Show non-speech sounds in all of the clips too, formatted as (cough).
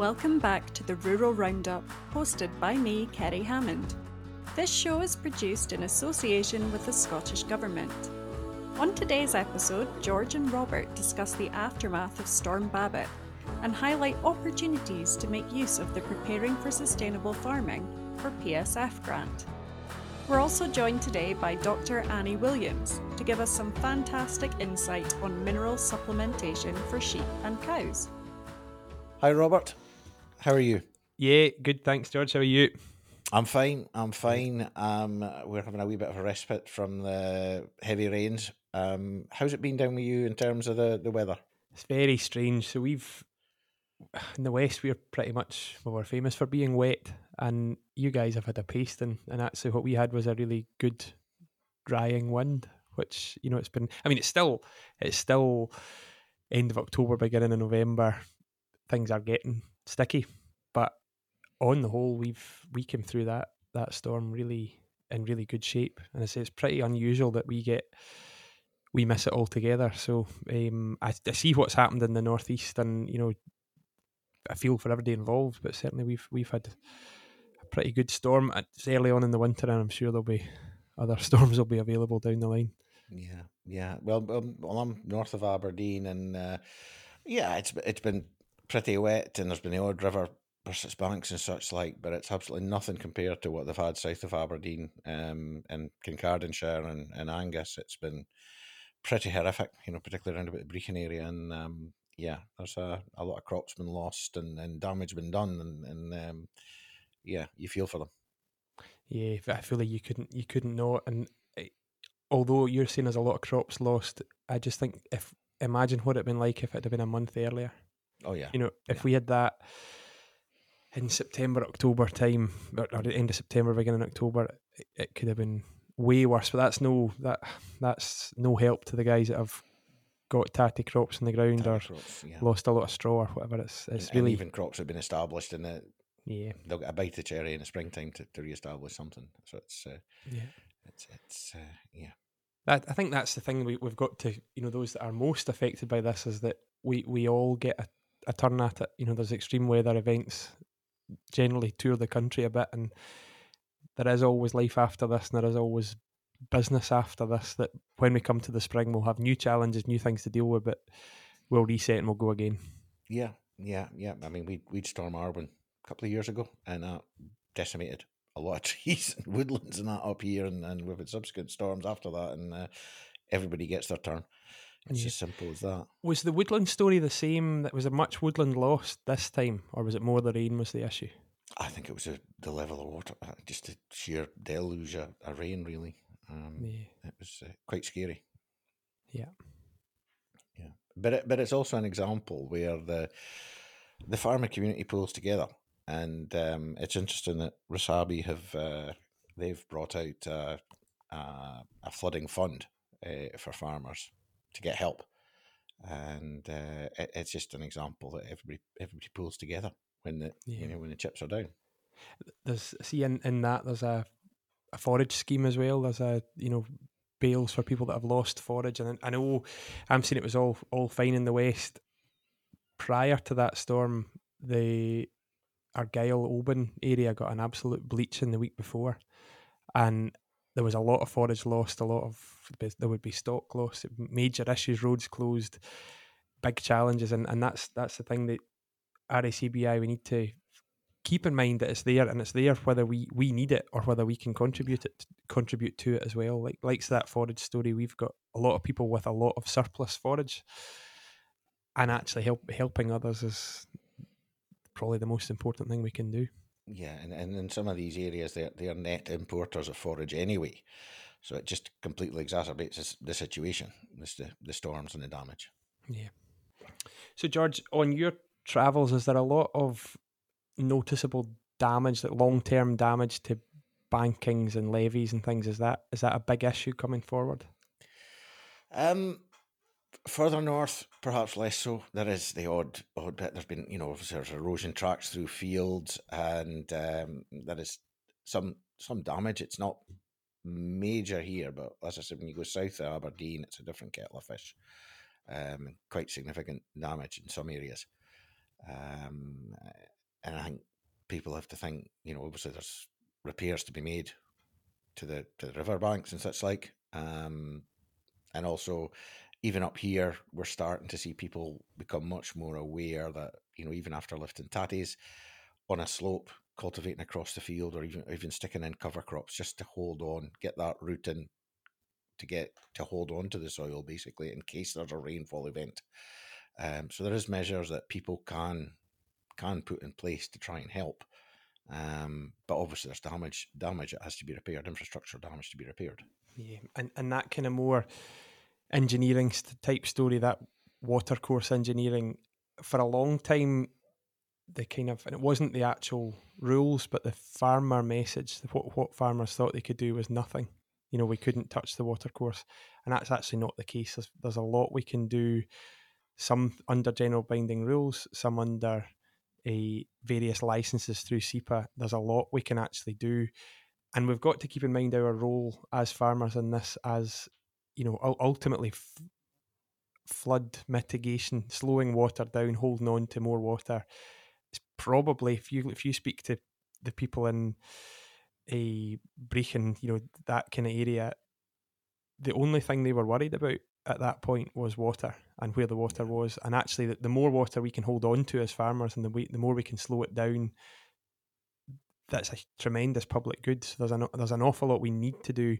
Welcome back to the Rural Roundup, hosted by me, Kerry Hammond. This show is produced in association with the Scottish Government. On today's episode, George and Robert discuss the aftermath of Storm Babet and highlight opportunities to make use of the Preparing for Sustainable Farming, or PSF grant. We're also joined today by Dr. Annie Williams to give us some fantastic insight on mineral supplementation for sheep and cows. Hi, Robert. How are you? Yeah, good. Thanks, George. How are you? I'm fine. I'm fine. Um, we're having a wee bit of a respite from the heavy rains. Um, how's it been down with you in terms of the, the weather? It's very strange. So we've in the west we're pretty much well, we're famous for being wet, and you guys have had a pasting, and actually what we had was a really good drying wind, which you know it's been. I mean, it's still it's still end of October, beginning of November. Things are getting sticky, but on the whole, we've we came through that that storm really in really good shape, and I say it's pretty unusual that we get we miss it altogether. So um, I, I see what's happened in the northeast, and you know, I feel for everybody involved. But certainly, we've we've had a pretty good storm. It's early on in the winter, and I'm sure there'll be other (laughs) storms will be available down the line. Yeah, yeah. Well, um, well, I'm north of Aberdeen, and uh, yeah, it's it's been pretty wet, and there's been the odd river versus banks and such like, but it's absolutely nothing compared to what they've had south of Aberdeen um, and Kincardineshire and, and Angus. It's been pretty horrific, you know, particularly around about the Brechin area. And um, yeah, there's a, a lot of crops been lost and, and damage been done. And, and um, yeah, you feel for them. Yeah, I feel like you couldn't you couldn't know. And eh, although you're saying there's a lot of crops lost, I just think if imagine what it'd been like if it had been a month earlier. Oh yeah, you know, if yeah. we had that in September, October time, or, or the end of September, beginning of October, it, it could have been way worse. But that's no that that's no help to the guys that have got tatty crops in the ground Tatty or crops, yeah. lost a lot of straw or whatever. It's it's and, really and even crops have been established in the yeah they'll get a bite of cherry in the springtime to, to re-establish something. So it's uh, yeah. it's it's uh, yeah. I, I think that's the thing we, we've got to you know those that are most affected by this is that we we all get a, a turn at it. You know, there's extreme weather events generally tour the country a bit, and there is always life after this, and there is always business after this. That when we come to the spring, we'll have new challenges, new things to deal with, but we'll reset and we'll go again. Yeah, yeah, yeah. I mean, we we'd storm Arwen a couple of years ago, and that decimated a lot of (laughs) trees and woodlands and that up here, and, and had subsequent storms after that, and uh, everybody gets their turn. It's Yeah. as simple as that. Was the woodland story the same? That was there much woodland lost this time, or was it more the rain was the issue? I think it was a, the level of water, uh, just a sheer deluge of, of rain, really. Um, Yeah, It was uh, quite scary. yeah, Yeah, but it, but it's also an example where the the farmer community pulls together, and um, it's interesting that RSABI have uh, they've brought out uh, uh, a flooding fund uh, for farmers to get help, and uh, it, it's just an example that everybody everybody pulls together when the Yeah. you know when the chips are down. there's see in, in that there's a a forage scheme as well. There's a you know bales for people that have lost forage, and I know I'm saying it was all all fine in the west. Prior to that storm, the Argyll Oban area got an absolute bleach in the week before, and there was a lot of forage lost. A lot of there would be stock lost, major issues, roads closed, big challenges, and, and that's that's the thing that RSABI we need to keep in mind that it's there and it's there whether we, we need it or whether we can contribute it contribute to it as well. Like likes that forage story, we've got a lot of people with a lot of surplus forage, and actually help helping others is probably the most important thing we can do. Yeah, and, and in some of these areas, they're, they're net importers of forage anyway. So it just completely exacerbates the situation, this, the, the storms and the damage. Yeah. So George, on your travels, is there a lot of noticeable damage, like long term damage to bankings and levies and things? Is that is that a big issue coming forward? Um, further north, perhaps less so. There is the odd odd bit. There's been, you know, there's erosion tracks through fields, and um, there is some some damage. It's not major here, but as I said, when you go south of Aberdeen, it's a different kettle of fish. Um, quite significant damage in some areas. Um, and I think people have to think, you know, obviously there's repairs to be made to the to the river banks and such like. Um, and also, even up here, we're starting to see people become much more aware that you know, even after lifting tatties on a slope, cultivating across the field, or even even sticking in cover crops just to hold on, get that rooting to get to hold on to the soil basically in case there's a rainfall event. Um, so there is measures that people can can put in place to try and help. Um, but obviously, there's damage. Damage that has to be repaired. Infrastructure damage to be repaired. Yeah, and and that kind of more engineering type story, that watercourse engineering, for a long time, the kind of and it wasn't the actual rules, but the farmer message. What what farmers thought they could do was nothing. You know, we couldn't touch the watercourse, and that's actually not the case. There's, there's a lot we can do. Some under general binding rules, some under a various licenses through SEPA. There's a lot we can actually do, and we've got to keep in mind our role as farmers in this, as you know, ultimately f- flood mitigation, slowing water down, holding on to more water. It's probably if you if you speak to the people in a Brechin, you know, that kind of area, the only thing they were worried about at that point was water and where the water was. And actually, the, the more water we can hold on to as farmers and the, way, the more we can slow it down, that's a tremendous public good. So there's an, there's an awful lot we need to do.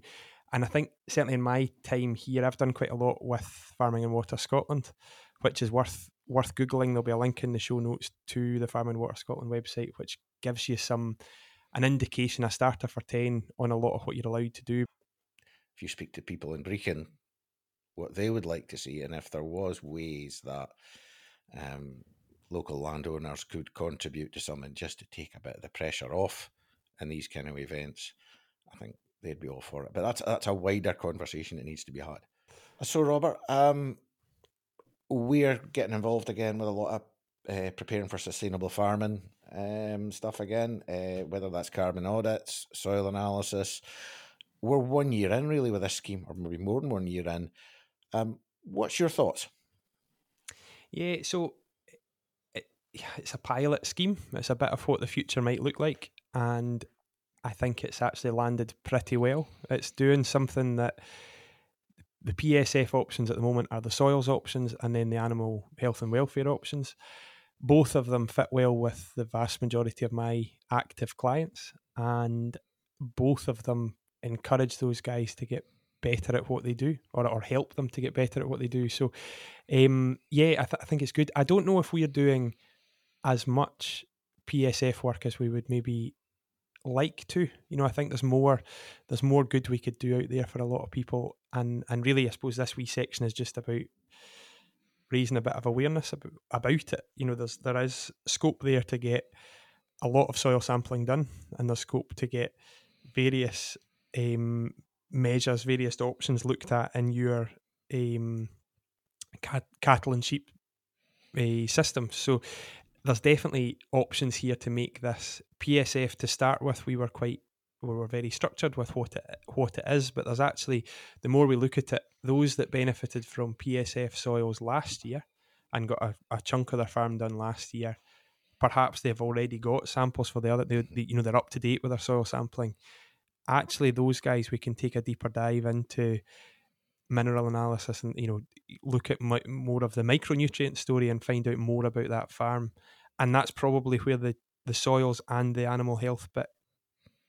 And I think certainly in my time here, I've done quite a lot with Farming and Water Scotland, which is worth worth googling. There'll be a link in the show notes to the Farming and Water Scotland website, which gives you some an indication, a starter for ten on a lot of what you're allowed to do. If you speak to people in Brechin, what they would like to see, and if there was ways that um, local landowners could contribute to something just to take a bit of the pressure off in these kind of events, I think they'd be all for it. But that's that's a wider conversation that needs to be had. So, Robert, um, we're getting involved again with a lot of uh, preparing for sustainable farming um, stuff again, uh, whether that's carbon audits, soil analysis. We're one year in really with this scheme, or maybe more than one year in. Um, what's your thoughts? Yeah, so it, it's a pilot scheme. It's a bit of what the future might look like, and I think it's actually landed pretty well. It's doing something that the PSF options at the moment are the soils options and then the animal health and welfare options. Both of them fit well with the vast majority of my active clients, and both of them encourage those guys to get better at what they do or, or help them to get better at what they do. So, um, yeah, I, th- I think it's good. I don't know if we're doing as much PSF work as we would maybe like to. You know, I think there's more there's more good we could do out there for a lot of people, and and really, I suppose this wee section is just about raising a bit of awareness about, about it. You know, there's there is scope there to get a lot of soil sampling done, and there's scope to get various um, measures, various options looked at in your um, cat, cattle and sheep uh, systems. So there's definitely options here to make this PSF to start with. We were quite we were very structured with what it what it is, but there's actually the more we look at it, those that benefited from PSF soils last year and got a, a chunk of their farm done last year, perhaps they've already got samples for the other. They, they, you know they're up to date with their soil sampling. Actually, those guys we can take a deeper dive into mineral analysis and you know look at my, more of the micronutrient story and find out more about that farm. And that's probably where the the soils and the animal health bit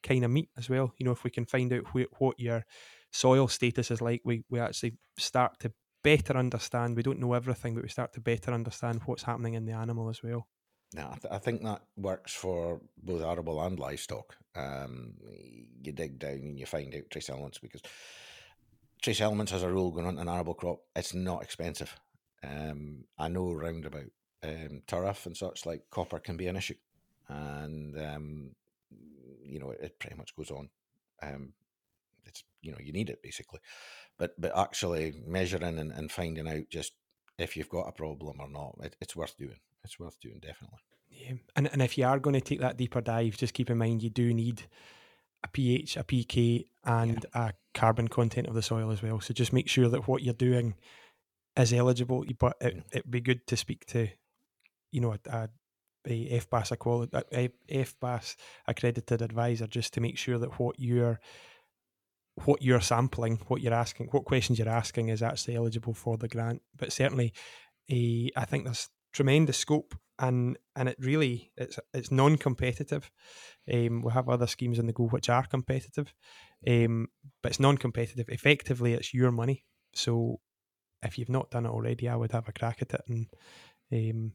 kind of meet as well. You know if we can find out wh- what your soil status is like we we actually start to better understand we don't know everything but we start to better understand what's happening in the animal as well. No, I, th- I think that works for both arable and livestock. Um, you dig down and you find out trace elements because trace elements as a rule going on an arable crop. It's not expensive. Um, I know round about um, turf and such like copper can be an issue, and um, you know it, it, pretty much goes on. Um, it's you know you need it basically, but but actually measuring and, and finding out just if you've got a problem or not, it, it's worth doing. It's worth doing definitely. Yeah, and and if you are going to take that deeper dive, just keep in mind you do need a pH, a pK, and yeah. a carbon content of the soil as well. So just make sure that what you're doing is eligible. But it, it'd be good to speak to, you know, a, a a FBAS, quali- a FBAS accredited advisor just to make sure that what you're what you're sampling, what you're asking, what questions you're asking is actually eligible for the grant. But certainly, a, I think there's tremendous scope, and and it really it's it's non-competitive. Um, we have other schemes in the go which are competitive, um, but it's non-competitive. Effectively, it's your money. So if you've not done it already, I would have a crack at it and um,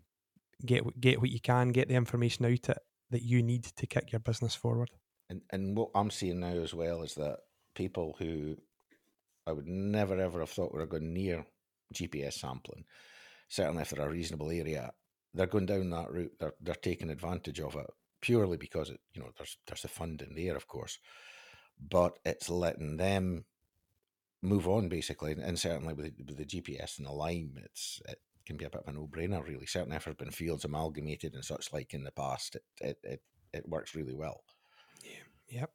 get get what you can, get the information out it that you need to kick your business forward. And and what I'm seeing now as well is that people who I would never ever have thought were going near GPS sampling, certainly if they're a reasonable area, they're going down that route. They're they're taking advantage of it purely because it you know there's there's a fund in there, of course, but it's letting them move on basically, and certainly with the, with the GPS and the Lime, it's it can be a bit of a no brainer really. Certainly if there's been fields amalgamated and such like in the past, it it it, it works really well. Yeah, yep.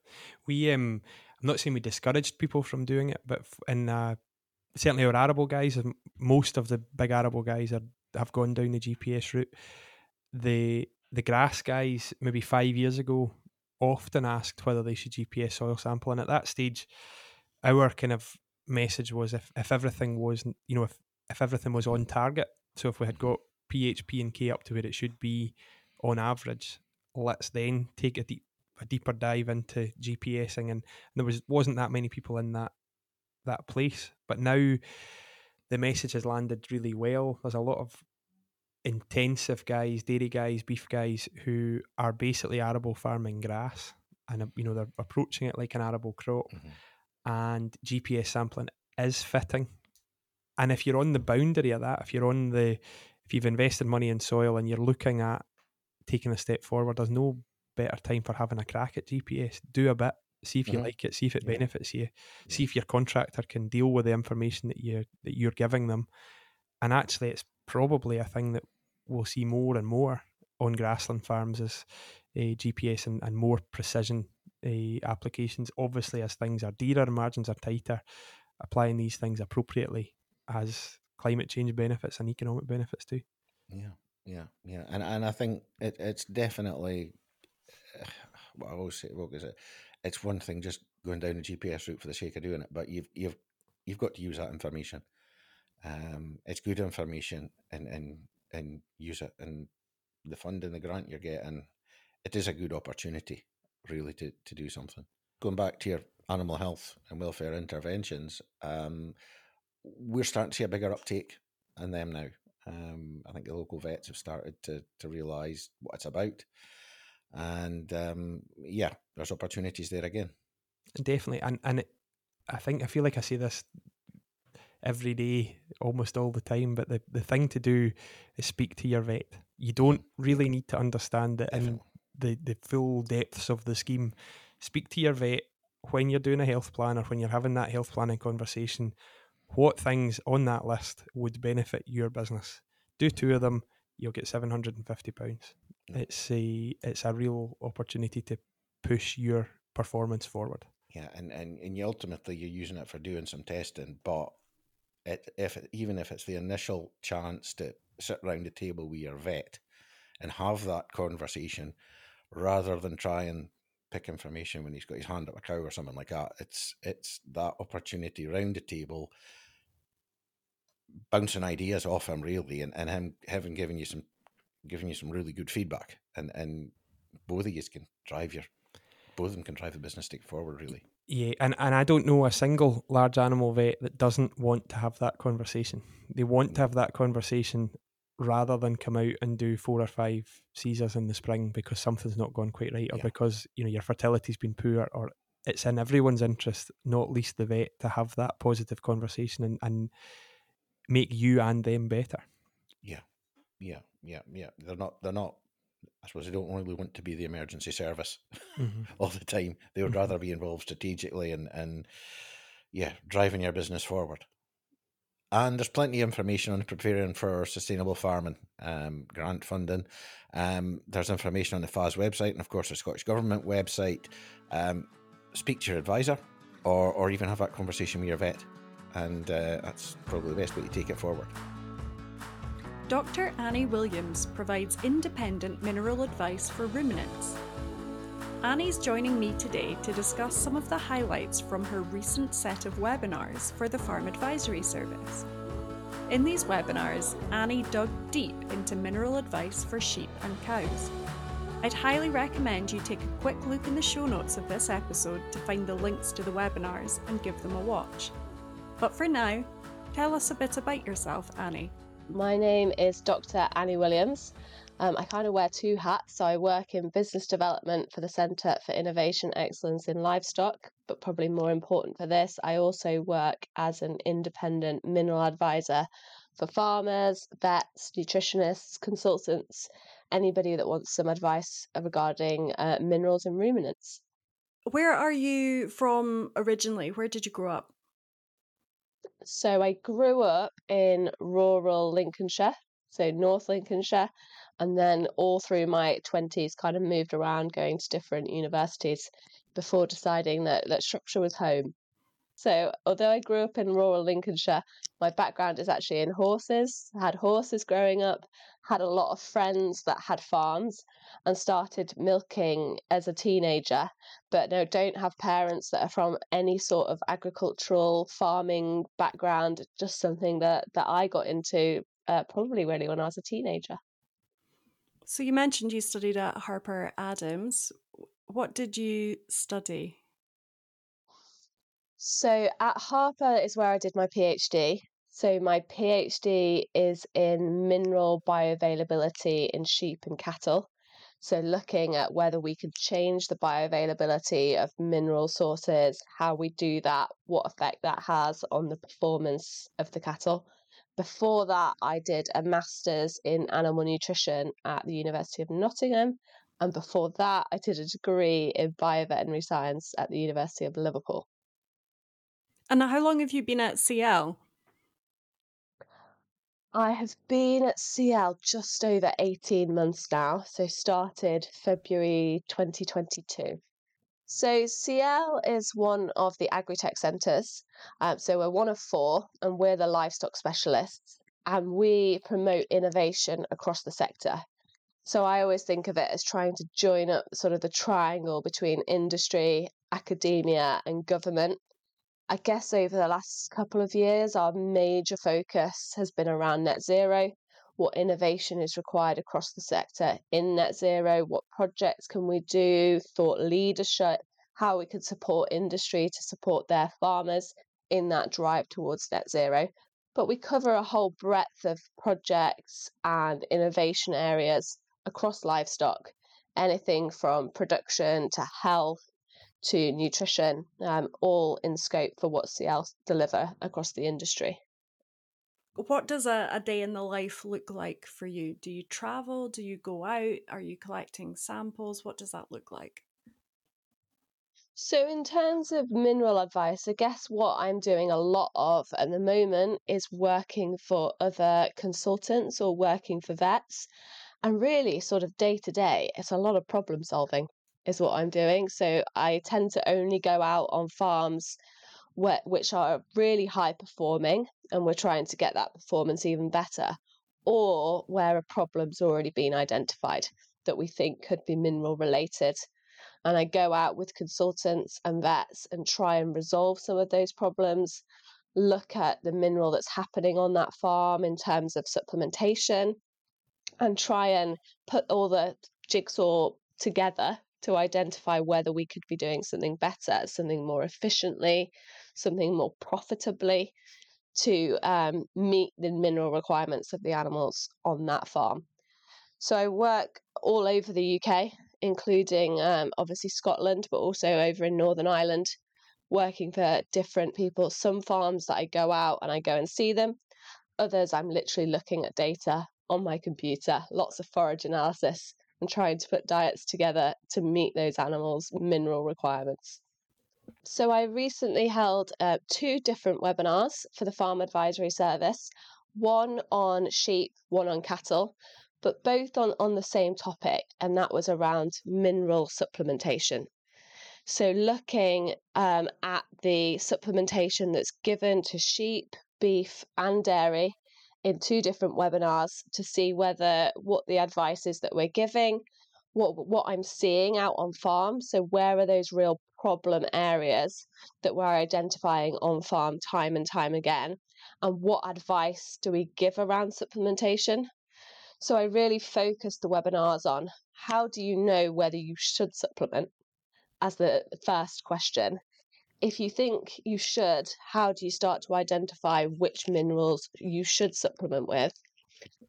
We um I'm not saying we discouraged people from doing it, but in uh, certainly our arable guys, most of the big arable guys are have gone down the GPS route. The the grass guys, maybe five years ago, often asked whether they should GPS soil sample, and at that stage, our kind of message was if, if everything was you know if if everything was on target, so if we had got PHP and K up to where it should be on average, let's then take a deep a deeper dive into GPSing, and there was wasn't that many people in that that place. But now the message has landed really well. There's a lot of intensive guys, dairy guys, beef guys who are basically arable farming grass, and uh, you know they're approaching it like an arable crop. Mm-hmm. And GPS sampling is fitting. And if you're on the boundary of that, if you're on the, if you've invested money in soil and you're looking at taking a step forward, there's no better time for having a crack at GPS. Do a bit, see if you mm-hmm. like it, see if it benefits you, yeah. see if your contractor can deal with the information that you that you're giving them. And actually, it's probably a thing that we'll see more and more on grassland farms is uh, GPS and, and more precision uh, applications. Obviously, as things are dearer, margins are tighter, applying these things appropriately has climate change benefits and economic benefits too. Yeah, yeah, yeah, and and I think it, it's definitely what I always say, what is it? It's one thing just going down a GPS route for the sake of doing it, but you've you've you've got to use that information. Um, it's good information, and and and use it. And the fund and the grant you're getting, it is a good opportunity, really, to to do something. Going back to your animal health and welfare interventions, um, we're starting to see a bigger uptake in them now. Um, I think the local vets have started to to realise what it's about and um, yeah, there's opportunities there again. Definitely, and and it, I think I feel like I say this every day, almost all the time. But the the thing to do is speak to your vet. You don't really need to understand it in the the full depths of the scheme. Speak to your vet when you're doing a health plan or when you're having that health planning conversation. What things on that list would benefit your business? Do two of them, you'll get seven hundred and fifty pounds it's a it's a real opportunity to push your performance forward. Yeah, and and and you ultimately you're using it for doing some testing, but it, if even if it's the initial chance to sit around the table with your vet and have that conversation, rather than try and pick information when he's got his hand up a cow or something like that, it's it's that opportunity around the table bouncing ideas off him really and, and him having given you some giving you some really good feedback, and and both of you can drive your both of them can drive the business take forward really. Yeah, and, and I don't know a single large animal vet that doesn't want to have that conversation. They want to mm. have that conversation rather than come out and do four or five Caesars in the spring because something's not gone quite right or yeah. because you know your fertility's been poor or it's in everyone's interest, not least the vet, to have that positive conversation and, and make you and them better. Yeah, yeah, yeah, yeah. They're not. They're not. I suppose they don't really want to be the emergency service mm-hmm. (laughs) all the time. They would mm-hmm. rather be involved strategically and and yeah, driving your business forward. And there's plenty of information on preparing for sustainable farming um, grant funding. Um, there's information on the FAS website and, of course, the Scottish Government website. Um, speak to your advisor or, or even have that conversation with your vet. And uh, that's probably the best way to take it forward. Dr. Annie Williams provides independent mineral advice for ruminants. Annie's joining me today to discuss some of the highlights from her recent set of webinars for the Farm Advisory Service. In these webinars, Annie dug deep into mineral advice for sheep and cows. I'd highly recommend you take a quick look in the show notes of this episode to find the links to the webinars and give them a watch. But for now, tell us a bit about yourself, Annie. My name is Dr. Annie Williams. Um, I kind of wear two hats. So I work in business development for the Centre for Innovation Excellence in Livestock, but probably more important for this, I also work as an independent mineral advisor for farmers, vets, nutritionists, consultants, anybody that wants some advice regarding uh, minerals and ruminants. Where are you from originally? Where did you grow up? So I grew up in rural Lincolnshire, so North Lincolnshire, and then all through my 20s kind of moved around going to different universities before deciding that, that Shropshire was home. So, although I grew up in rural Lincolnshire, my background is actually in horses. I had horses growing up, had a lot of friends that had farms, and started milking as a teenager. But no, don't have parents that are from any sort of agricultural farming background. Just something that that I got into uh, probably really when I was a teenager. So you mentioned you studied at Harper Adams. What did you study? So at Harper is where I did my PhD. So my PhD is in mineral bioavailability in sheep and cattle. So looking at whether we could change the bioavailability of mineral sources, how we do that, what effect that has on the performance of the cattle. Before that, I did a master's in animal nutrition at the University of Nottingham. And before that, I did a degree in bioveterinary science at the University of Liverpool. And how long have you been at CIEL? I have been at CIEL just over 18 months now, so started February 2022. So CIEL is one of the agri-tech centres. Um, so we're one of four, and we're the livestock specialists, and we promote innovation across the sector. So I always think of it as trying to join up sort of the triangle between industry, academia, and government I guess over the last couple of years, our major focus has been around net zero. What innovation is required across the sector in net zero? What projects can we do? Thought leadership, how we could support industry to support their farmers in that drive towards net zero. But we cover a whole breadth of projects and innovation areas across livestock, anything from production to health to nutrition, um, all in scope for what CIEL deliver across the industry. What does a, a day in the life look like for you? Do you travel? Do you go out? Are you collecting samples? What does that look like? So, in terms of mineral advice, I guess what I'm doing a lot of at the moment is working for other consultants or working for vets. And really, sort of day to day, it's a lot of problem solving is what I'm doing. So I tend to only go out on farms where, which are really high performing and we're trying to get that performance even better, or where a problem's already been identified that we think could be mineral related. And I go out with consultants and vets and try and resolve some of those problems, look at the mineral that's happening on that farm in terms of supplementation, and try and put all the jigsaw together to identify whether we could be doing something better, something more efficiently, something more profitably to um, meet the mineral requirements of the animals on that farm. So I work all over the UK, including um, obviously Scotland, but also over in Northern Ireland, working for different people. Some farms that I go out and I go and see them, others I'm literally looking at data on my computer, lots of forage analysis and trying to put diets together to meet those animals' mineral requirements. So, I recently held uh, two different webinars for the Farm Advisory Service one on sheep, one on cattle, but both on, on the same topic, and that was around mineral supplementation. So, looking um, at the supplementation that's given to sheep, beef, and dairy in two different webinars to see whether what the advice is that we're giving, what what I'm seeing out on farm. So where are those real problem areas that we're identifying on farm time and time again? And what advice do we give around supplementation? So I really focus the webinars on how do you know whether you should supplement as the first question. If you think you should, how do you start to identify which minerals you should supplement with?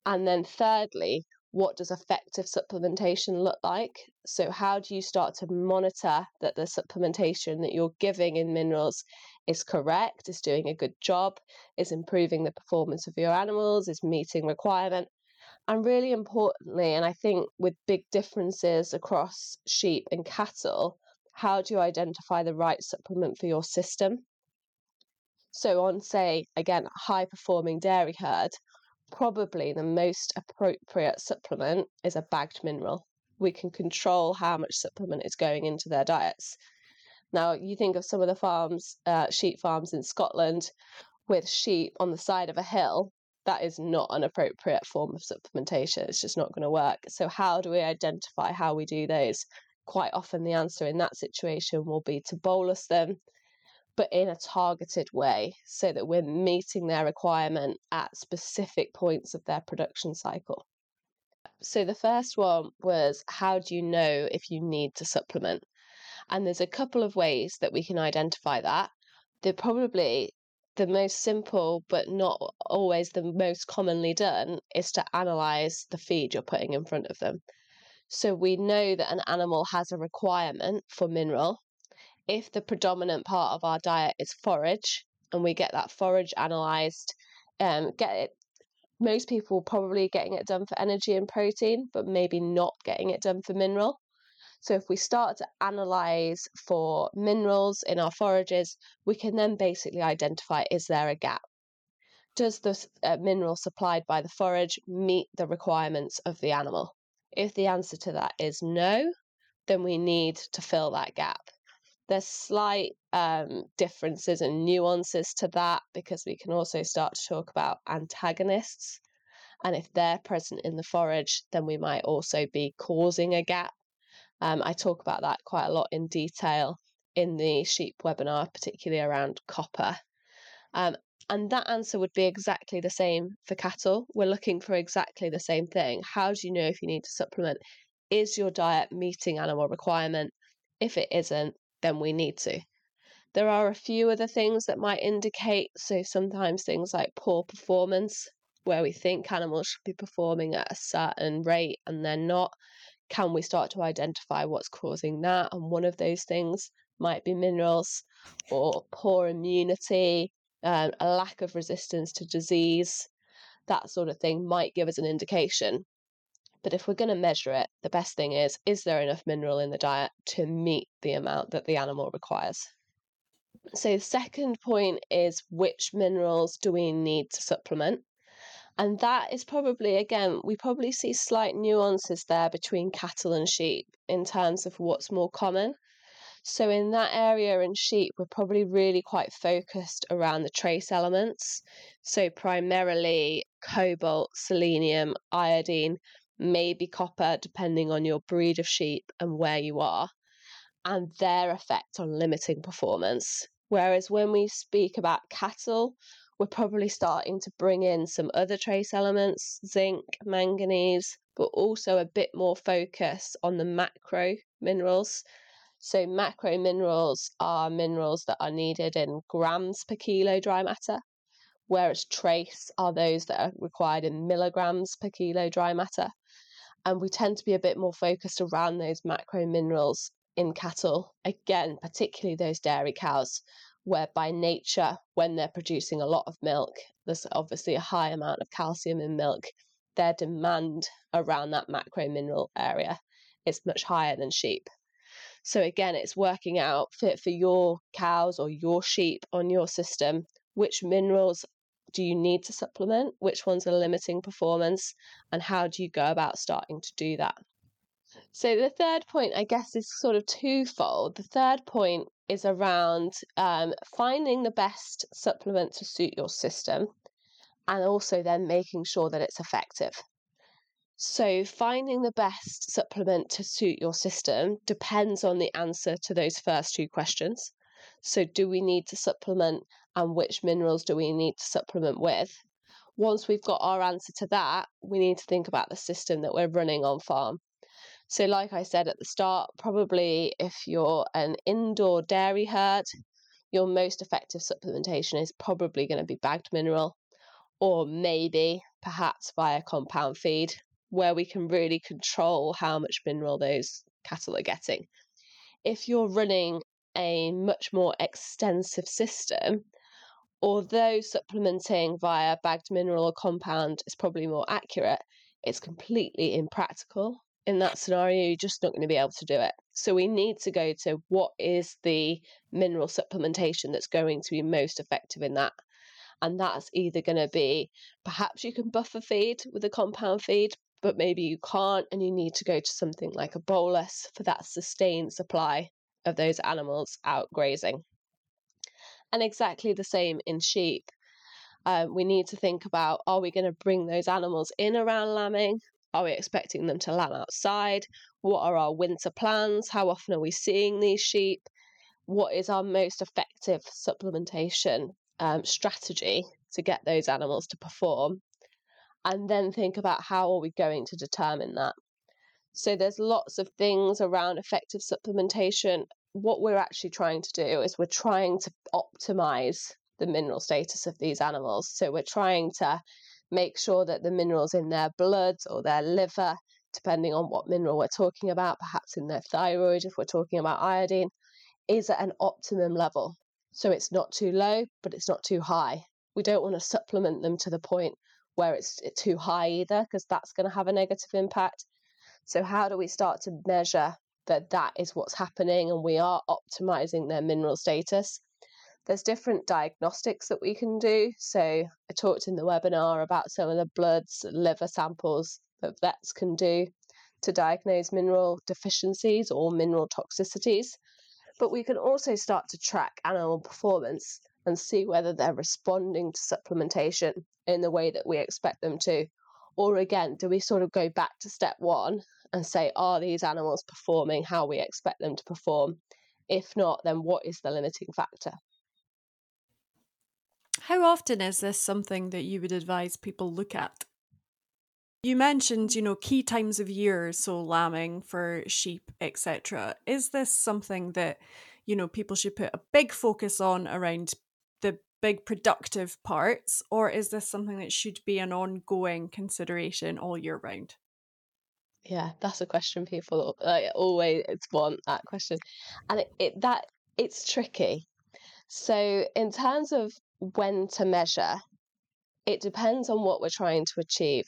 And then, thirdly, what does effective supplementation look like? So, how do you start to monitor that the supplementation that you're giving in minerals is correct, is doing a good job, is improving the performance of your animals, is meeting requirement? And really importantly, and I think with big differences across sheep and cattle, how do you identify the right supplement for your system? So, on, say, again, high performing dairy herd, probably the most appropriate supplement is a bagged mineral. We can control how much supplement is going into their diets. Now, you think of some of the farms, uh, sheep farms in Scotland, with sheep on the side of a hill, that is not an appropriate form of supplementation. It's just not going to work. So, how do we identify how we do those? Quite often, the answer in that situation will be to bolus them but in a targeted way so that we're meeting their requirement at specific points of their production cycle. So the first one was how do you know if you need to supplement? And there's a couple of ways that we can identify that. They're probably the most simple, but not always the most commonly done, is to analyze the feed you're putting in front of them. So we know that an animal has a requirement for mineral if the predominant part of our diet is forage and we get that forage analyzed, um, get it. Most people probably getting it done for energy and protein, but maybe not getting it done for mineral. So if we start to analyze for minerals in our forages, we can then basically identify is there a gap? Does the uh, mineral supplied by the forage meet the requirements of the animal? If the answer to that is no, then we need to fill that gap. There's slight um, differences and nuances to that because we can also start to talk about antagonists. And if they're present in the forage, then we might also be causing a gap. Um, I talk about that quite a lot in detail in the sheep webinar, particularly around copper. Um, and that answer would be exactly the same for cattle. We're looking for exactly the same thing. How do you know if you need to supplement? Is your diet meeting animal requirement? If it isn't, then we need to. There are a few other things that might indicate, so sometimes things like poor performance, where we think animals should be performing at a certain rate and they're not. Can we start to identify what's causing that? And one of those things might be minerals or poor immunity, um, a lack of resistance to disease, that sort of thing might give us an indication. But if we're going to measure it, the best thing is is there enough mineral in the diet to meet the amount that the animal requires? So, the second point is which minerals do we need to supplement? And that is probably, again, we probably see slight nuances there between cattle and sheep in terms of what's more common. So, in that area in sheep, we're probably really quite focused around the trace elements. So, primarily cobalt, selenium, iodine, maybe copper, depending on your breed of sheep and where you are, and their effect on limiting performance. Whereas when we speak about cattle, we're probably starting to bring in some other trace elements, zinc, manganese, but also a bit more focus on the macro minerals. So, macro minerals are minerals that are needed in grams per kilo dry matter, whereas trace are those that are required in milligrams per kilo dry matter and we tend to be a bit more focused around those macro minerals in cattle. Again, particularly those dairy cows, where by nature, when they're producing a lot of milk, there's obviously a high amount of calcium in milk. Their demand around that macro mineral area is much higher than sheep. So again, it's working out fit for your cows or your sheep on your system which minerals do you need to supplement? Which ones are limiting performance? And how do you go about starting to do that? So, the third point, I guess, is sort of twofold. The third point is around um, finding the best supplement to suit your system. and also then making sure that it's effective. So, finding the best supplement to suit your system depends on the answer to those first two questions. So, do we need to supplement and which minerals do we need to supplement with? Once we've got our answer to that, we need to think about the system that we're running on farm. So, like I said at the start, probably if you're an indoor dairy herd, your most effective supplementation is probably going to be bagged mineral or maybe perhaps via compound feed, where we can really control how much mineral those cattle are getting. If you're running a much more extensive system, although supplementing via bagged mineral or compound is probably more accurate, it's completely impractical in that scenario, you're just not going to be able to do it. So we need to go to what is the mineral supplementation that's going to be most effective in that. And that's either going to be perhaps you can buffer feed with a compound feed, but maybe you can't, and you need to go to something like a bolus for that sustained supply of those animals out grazing. And exactly the same in sheep. Um, we need to think about are we going to bring those animals in around lambing? Are we expecting them to lamb outside? What are our winter plans? How often are we seeing these sheep? What is our most effective supplementation um, strategy to get those animals to perform? And then think about how are we going to determine that? So there's lots of things around effective supplementation. What we're actually trying to do is we're trying to optimize the mineral status of these animals. So we're trying to make sure that the minerals in their blood or their liver, depending on what mineral we're talking about, perhaps in their thyroid, if we're talking about iodine, is at an optimum level. So it's not too low, but it's not too high. We don't want to supplement them to the point where it's too high either, because that's going to have a negative impact. So, how do we start to measure that that is what's happening and we are optimizing their mineral status? There's different diagnostics that we can do. So I talked in the webinar about some of the bloods, liver samples that vets can do to diagnose mineral deficiencies or mineral toxicities. But we can also start to track animal performance and see whether they're responding to supplementation in the way that we expect them to. Or again, do we sort of go back to step one and say, are these animals performing how we expect them to perform? If not, then what is the limiting factor? How often is this something that you would advise people look at? You mentioned, you know, key times of year, so lambing for sheep, etc. Is this something that, you know, people should put a big focus on around big productive parts, or is this something that should be an ongoing consideration all year round? Yeah, that's a question people like, always want that question, and it, it that it's tricky. So in terms of when to measure, it depends on what we're trying to achieve.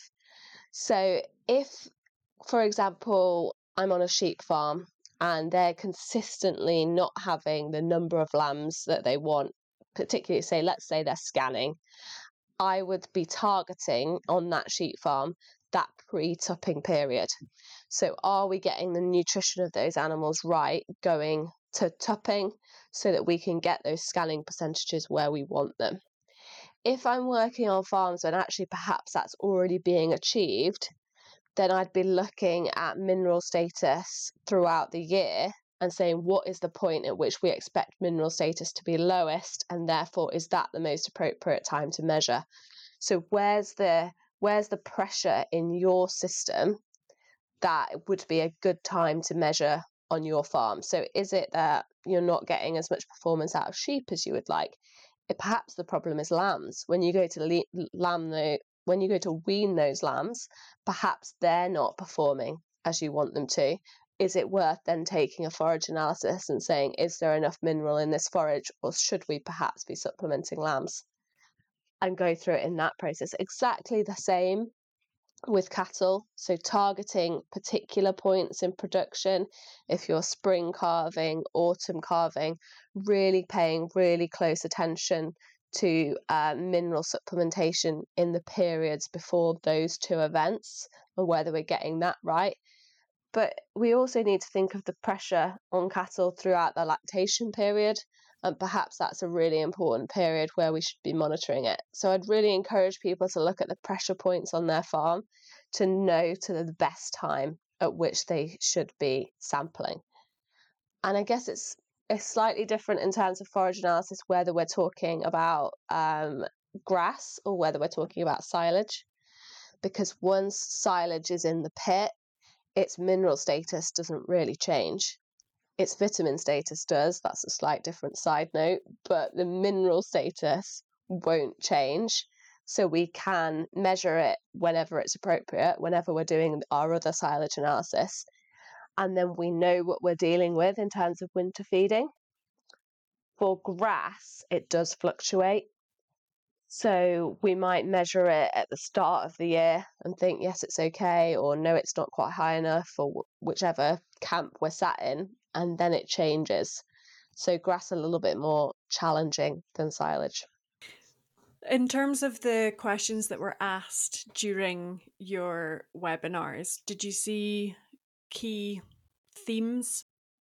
So, if, for example, I'm on a sheep farm and they're consistently not having the number of lambs that they want, particularly, say, let's say they're scanning, I would be targeting on that sheep farm that pre tupping period. So, are we getting the nutrition of those animals right going to tupping so that we can get those scanning percentages where we want them. If I'm working on farms and actually perhaps that's already being achieved, then I'd be looking at mineral status throughout the year and saying what is the point at which we expect mineral status to be lowest and therefore is that the most appropriate time to measure so where's the where's the pressure in your system that would be a good time to measure on your farm. So is it that you're not getting as much performance out of sheep as you would like? It, perhaps the problem is lambs. When you go to le- lamb the when you go to wean those lambs, perhaps they're not performing as you want them to. Is it worth then taking a forage analysis and saying, is there enough mineral in this forage, or should we perhaps be supplementing lambs? And go through it in that process. Exactly the same with cattle. So, targeting particular points in production, if you're spring calving, autumn calving, really paying really close attention to uh, mineral supplementation in the periods before those two events and whether we're getting that right. But we also need to think of the pressure on cattle throughout the lactation period And perhaps that's a really important period where we should be monitoring it. So I'd really encourage people to look at the pressure points on their farm to know to the best time at which they should be sampling. And I guess it's it's slightly different in terms of forage analysis whether we're talking about um, grass or whether we're talking about silage. Because once silage is in the pit, its mineral status doesn't really change. Its vitamin status does. That's a slight different side note, but the mineral status won't change. So we can measure it whenever it's appropriate, whenever we're doing our other silage analysis. And then we know what we're dealing with in terms of winter feeding. For grass, it does fluctuate. So we might measure it at the start of the year and think, yes, it's okay, or no, it's not quite high enough, or whichever camp we're sat in, and then it changes. So grass a little bit more challenging than silage. In terms of the questions that were asked during your webinars, did you see key themes?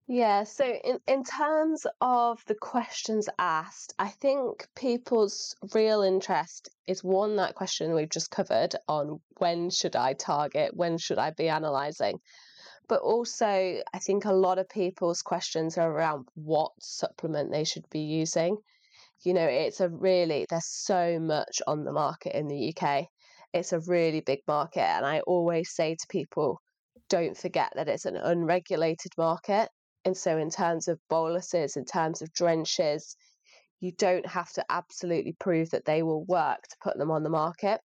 Yeah, so in, in terms of the questions asked, I think people's real interest is one, that question we've just covered on when should I target, when should I be analysing. But also, I think a lot of people's questions are around what supplement they should be using you know, it's a really, there's so much on the market in the UK. It's a really big market. And I always say to people, don't forget that it's an unregulated market. And so, in terms of boluses, in terms of drenches, you don't have to absolutely prove that they will work to put them on the market.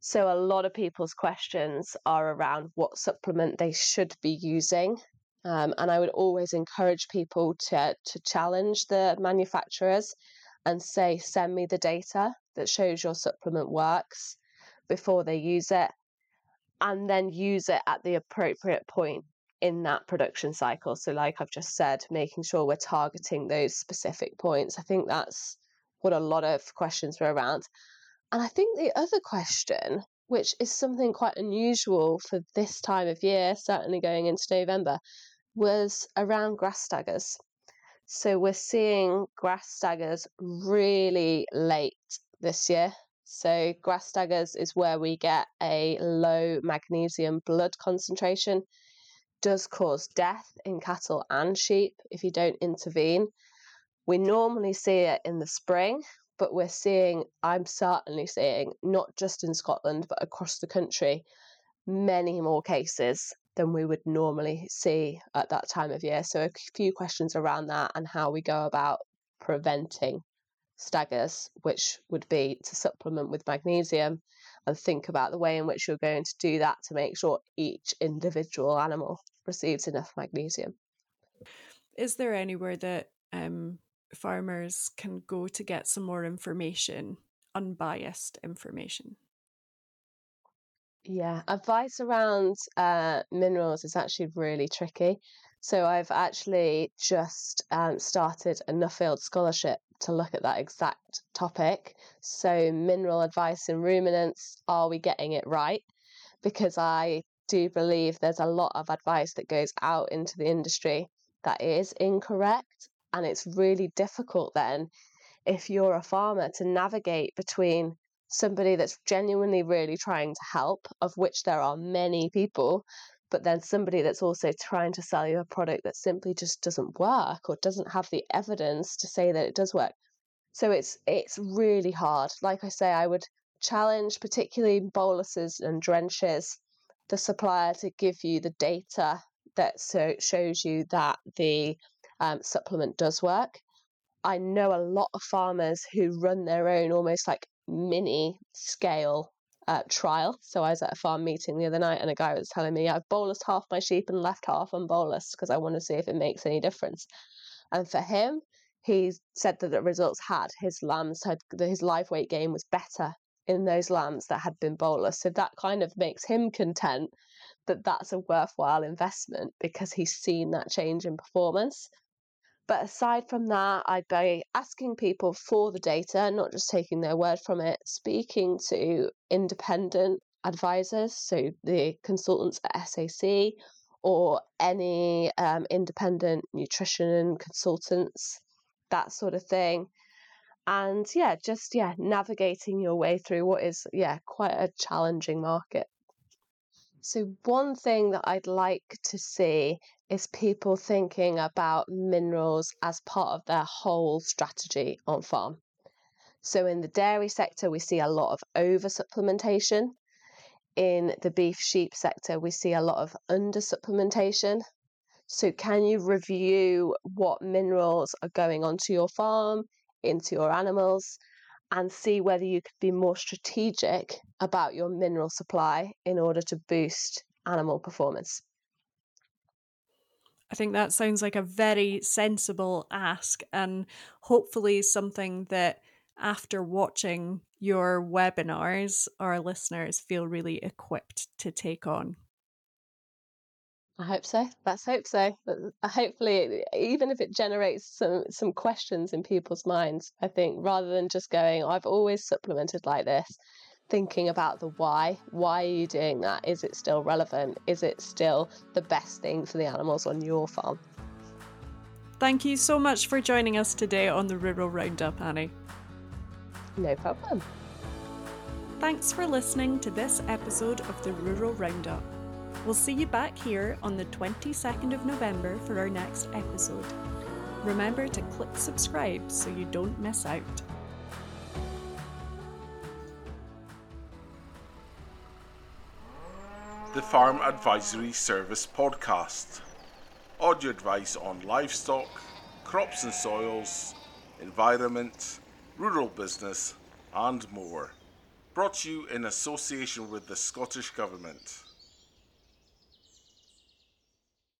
So, a lot of people's questions are around what supplement they should be using. Um, and I would always encourage people to, to challenge the manufacturers and say, send me the data that shows your supplement works before they use it, and then use it at the appropriate point in that production cycle. So, like I've just said, making sure we're targeting those specific points. I think that's what a lot of questions were around. And I think the other question, which is something quite unusual for this time of year, certainly going into November, was around grass staggers. So we're seeing grass staggers really late this year. So grass staggers is where we get a low magnesium blood concentration. Does cause death in cattle and sheep if you don't intervene. We normally see it in the spring, but we're seeing, I'm certainly seeing, not just in Scotland, but across the country, many more cases than we would normally see at that time of year. So, a few questions around that and how we go about preventing staggers, which would be to supplement with magnesium and think about the way in which you're going to do that to make sure each individual animal receives enough magnesium. Is there anywhere that um, farmers can go to get some more information, unbiased information? Yeah, advice around uh, minerals is actually really tricky. So I've actually just um, started a Nuffield scholarship to look at that exact topic. So mineral advice in ruminants, are we getting it right? Because I do believe there's a lot of advice that goes out into the industry that is incorrect. And it's really difficult then if you're a farmer to navigate between somebody that's genuinely really trying to help, of which there are many people, but then somebody that's also trying to sell you a product that simply just doesn't work or doesn't have the evidence to say that it does work. So it's it's really hard. Like I say, I would challenge particularly boluses and drenches the supplier to give you the data that so shows you that the um, supplement does work. I know a lot of farmers who run their own almost like mini scale uh, trial. So I was at a farm meeting the other night, and a guy was telling me I've bolused half my sheep and left half unbolused because I want to see if it makes any difference. And for him, he said that the results had his lambs had his live weight gain was better in those lambs that had been bolus. So that kind of makes him content that that's a worthwhile investment because he's seen that change in performance. But aside from that, I'd be asking people for the data, not just taking their word from it, speaking to independent advisors, so the consultants at SAC or any um, independent nutrition consultants that sort of thing. And yeah, just yeah, navigating your way through what is yeah, quite a challenging market. So, one thing that I'd like to see is people thinking about minerals as part of their whole strategy on farm. So, in the dairy sector, we see a lot of over supplementation. In the beef sheep sector, we see a lot of under supplementation. So, can you review what minerals are going onto your farm, into your animals, and see whether you could be more strategic about your mineral supply in order to boost animal performance. I think that sounds like a very sensible ask, and hopefully something that after watching your webinars, our listeners feel really equipped to take on. I hope so. Let's hope so. Hopefully, even if it generates some some questions in people's minds, I think rather than just going, "I've always supplemented like this," thinking about the why. Why are you doing that? Is it still relevant? Is it still the best thing for the animals on your farm? Thank you so much for joining us today on the Rural Roundup, Annie. No problem. Thanks for listening to this episode of the Rural Roundup. We'll see you back here on the 22nd of November for our next episode. Remember to click subscribe so you don't miss out. The Farm Advisory Service Podcast. Audio advice on livestock, crops and soils, environment, rural business, and more. Brought to you in association with the Scottish Government.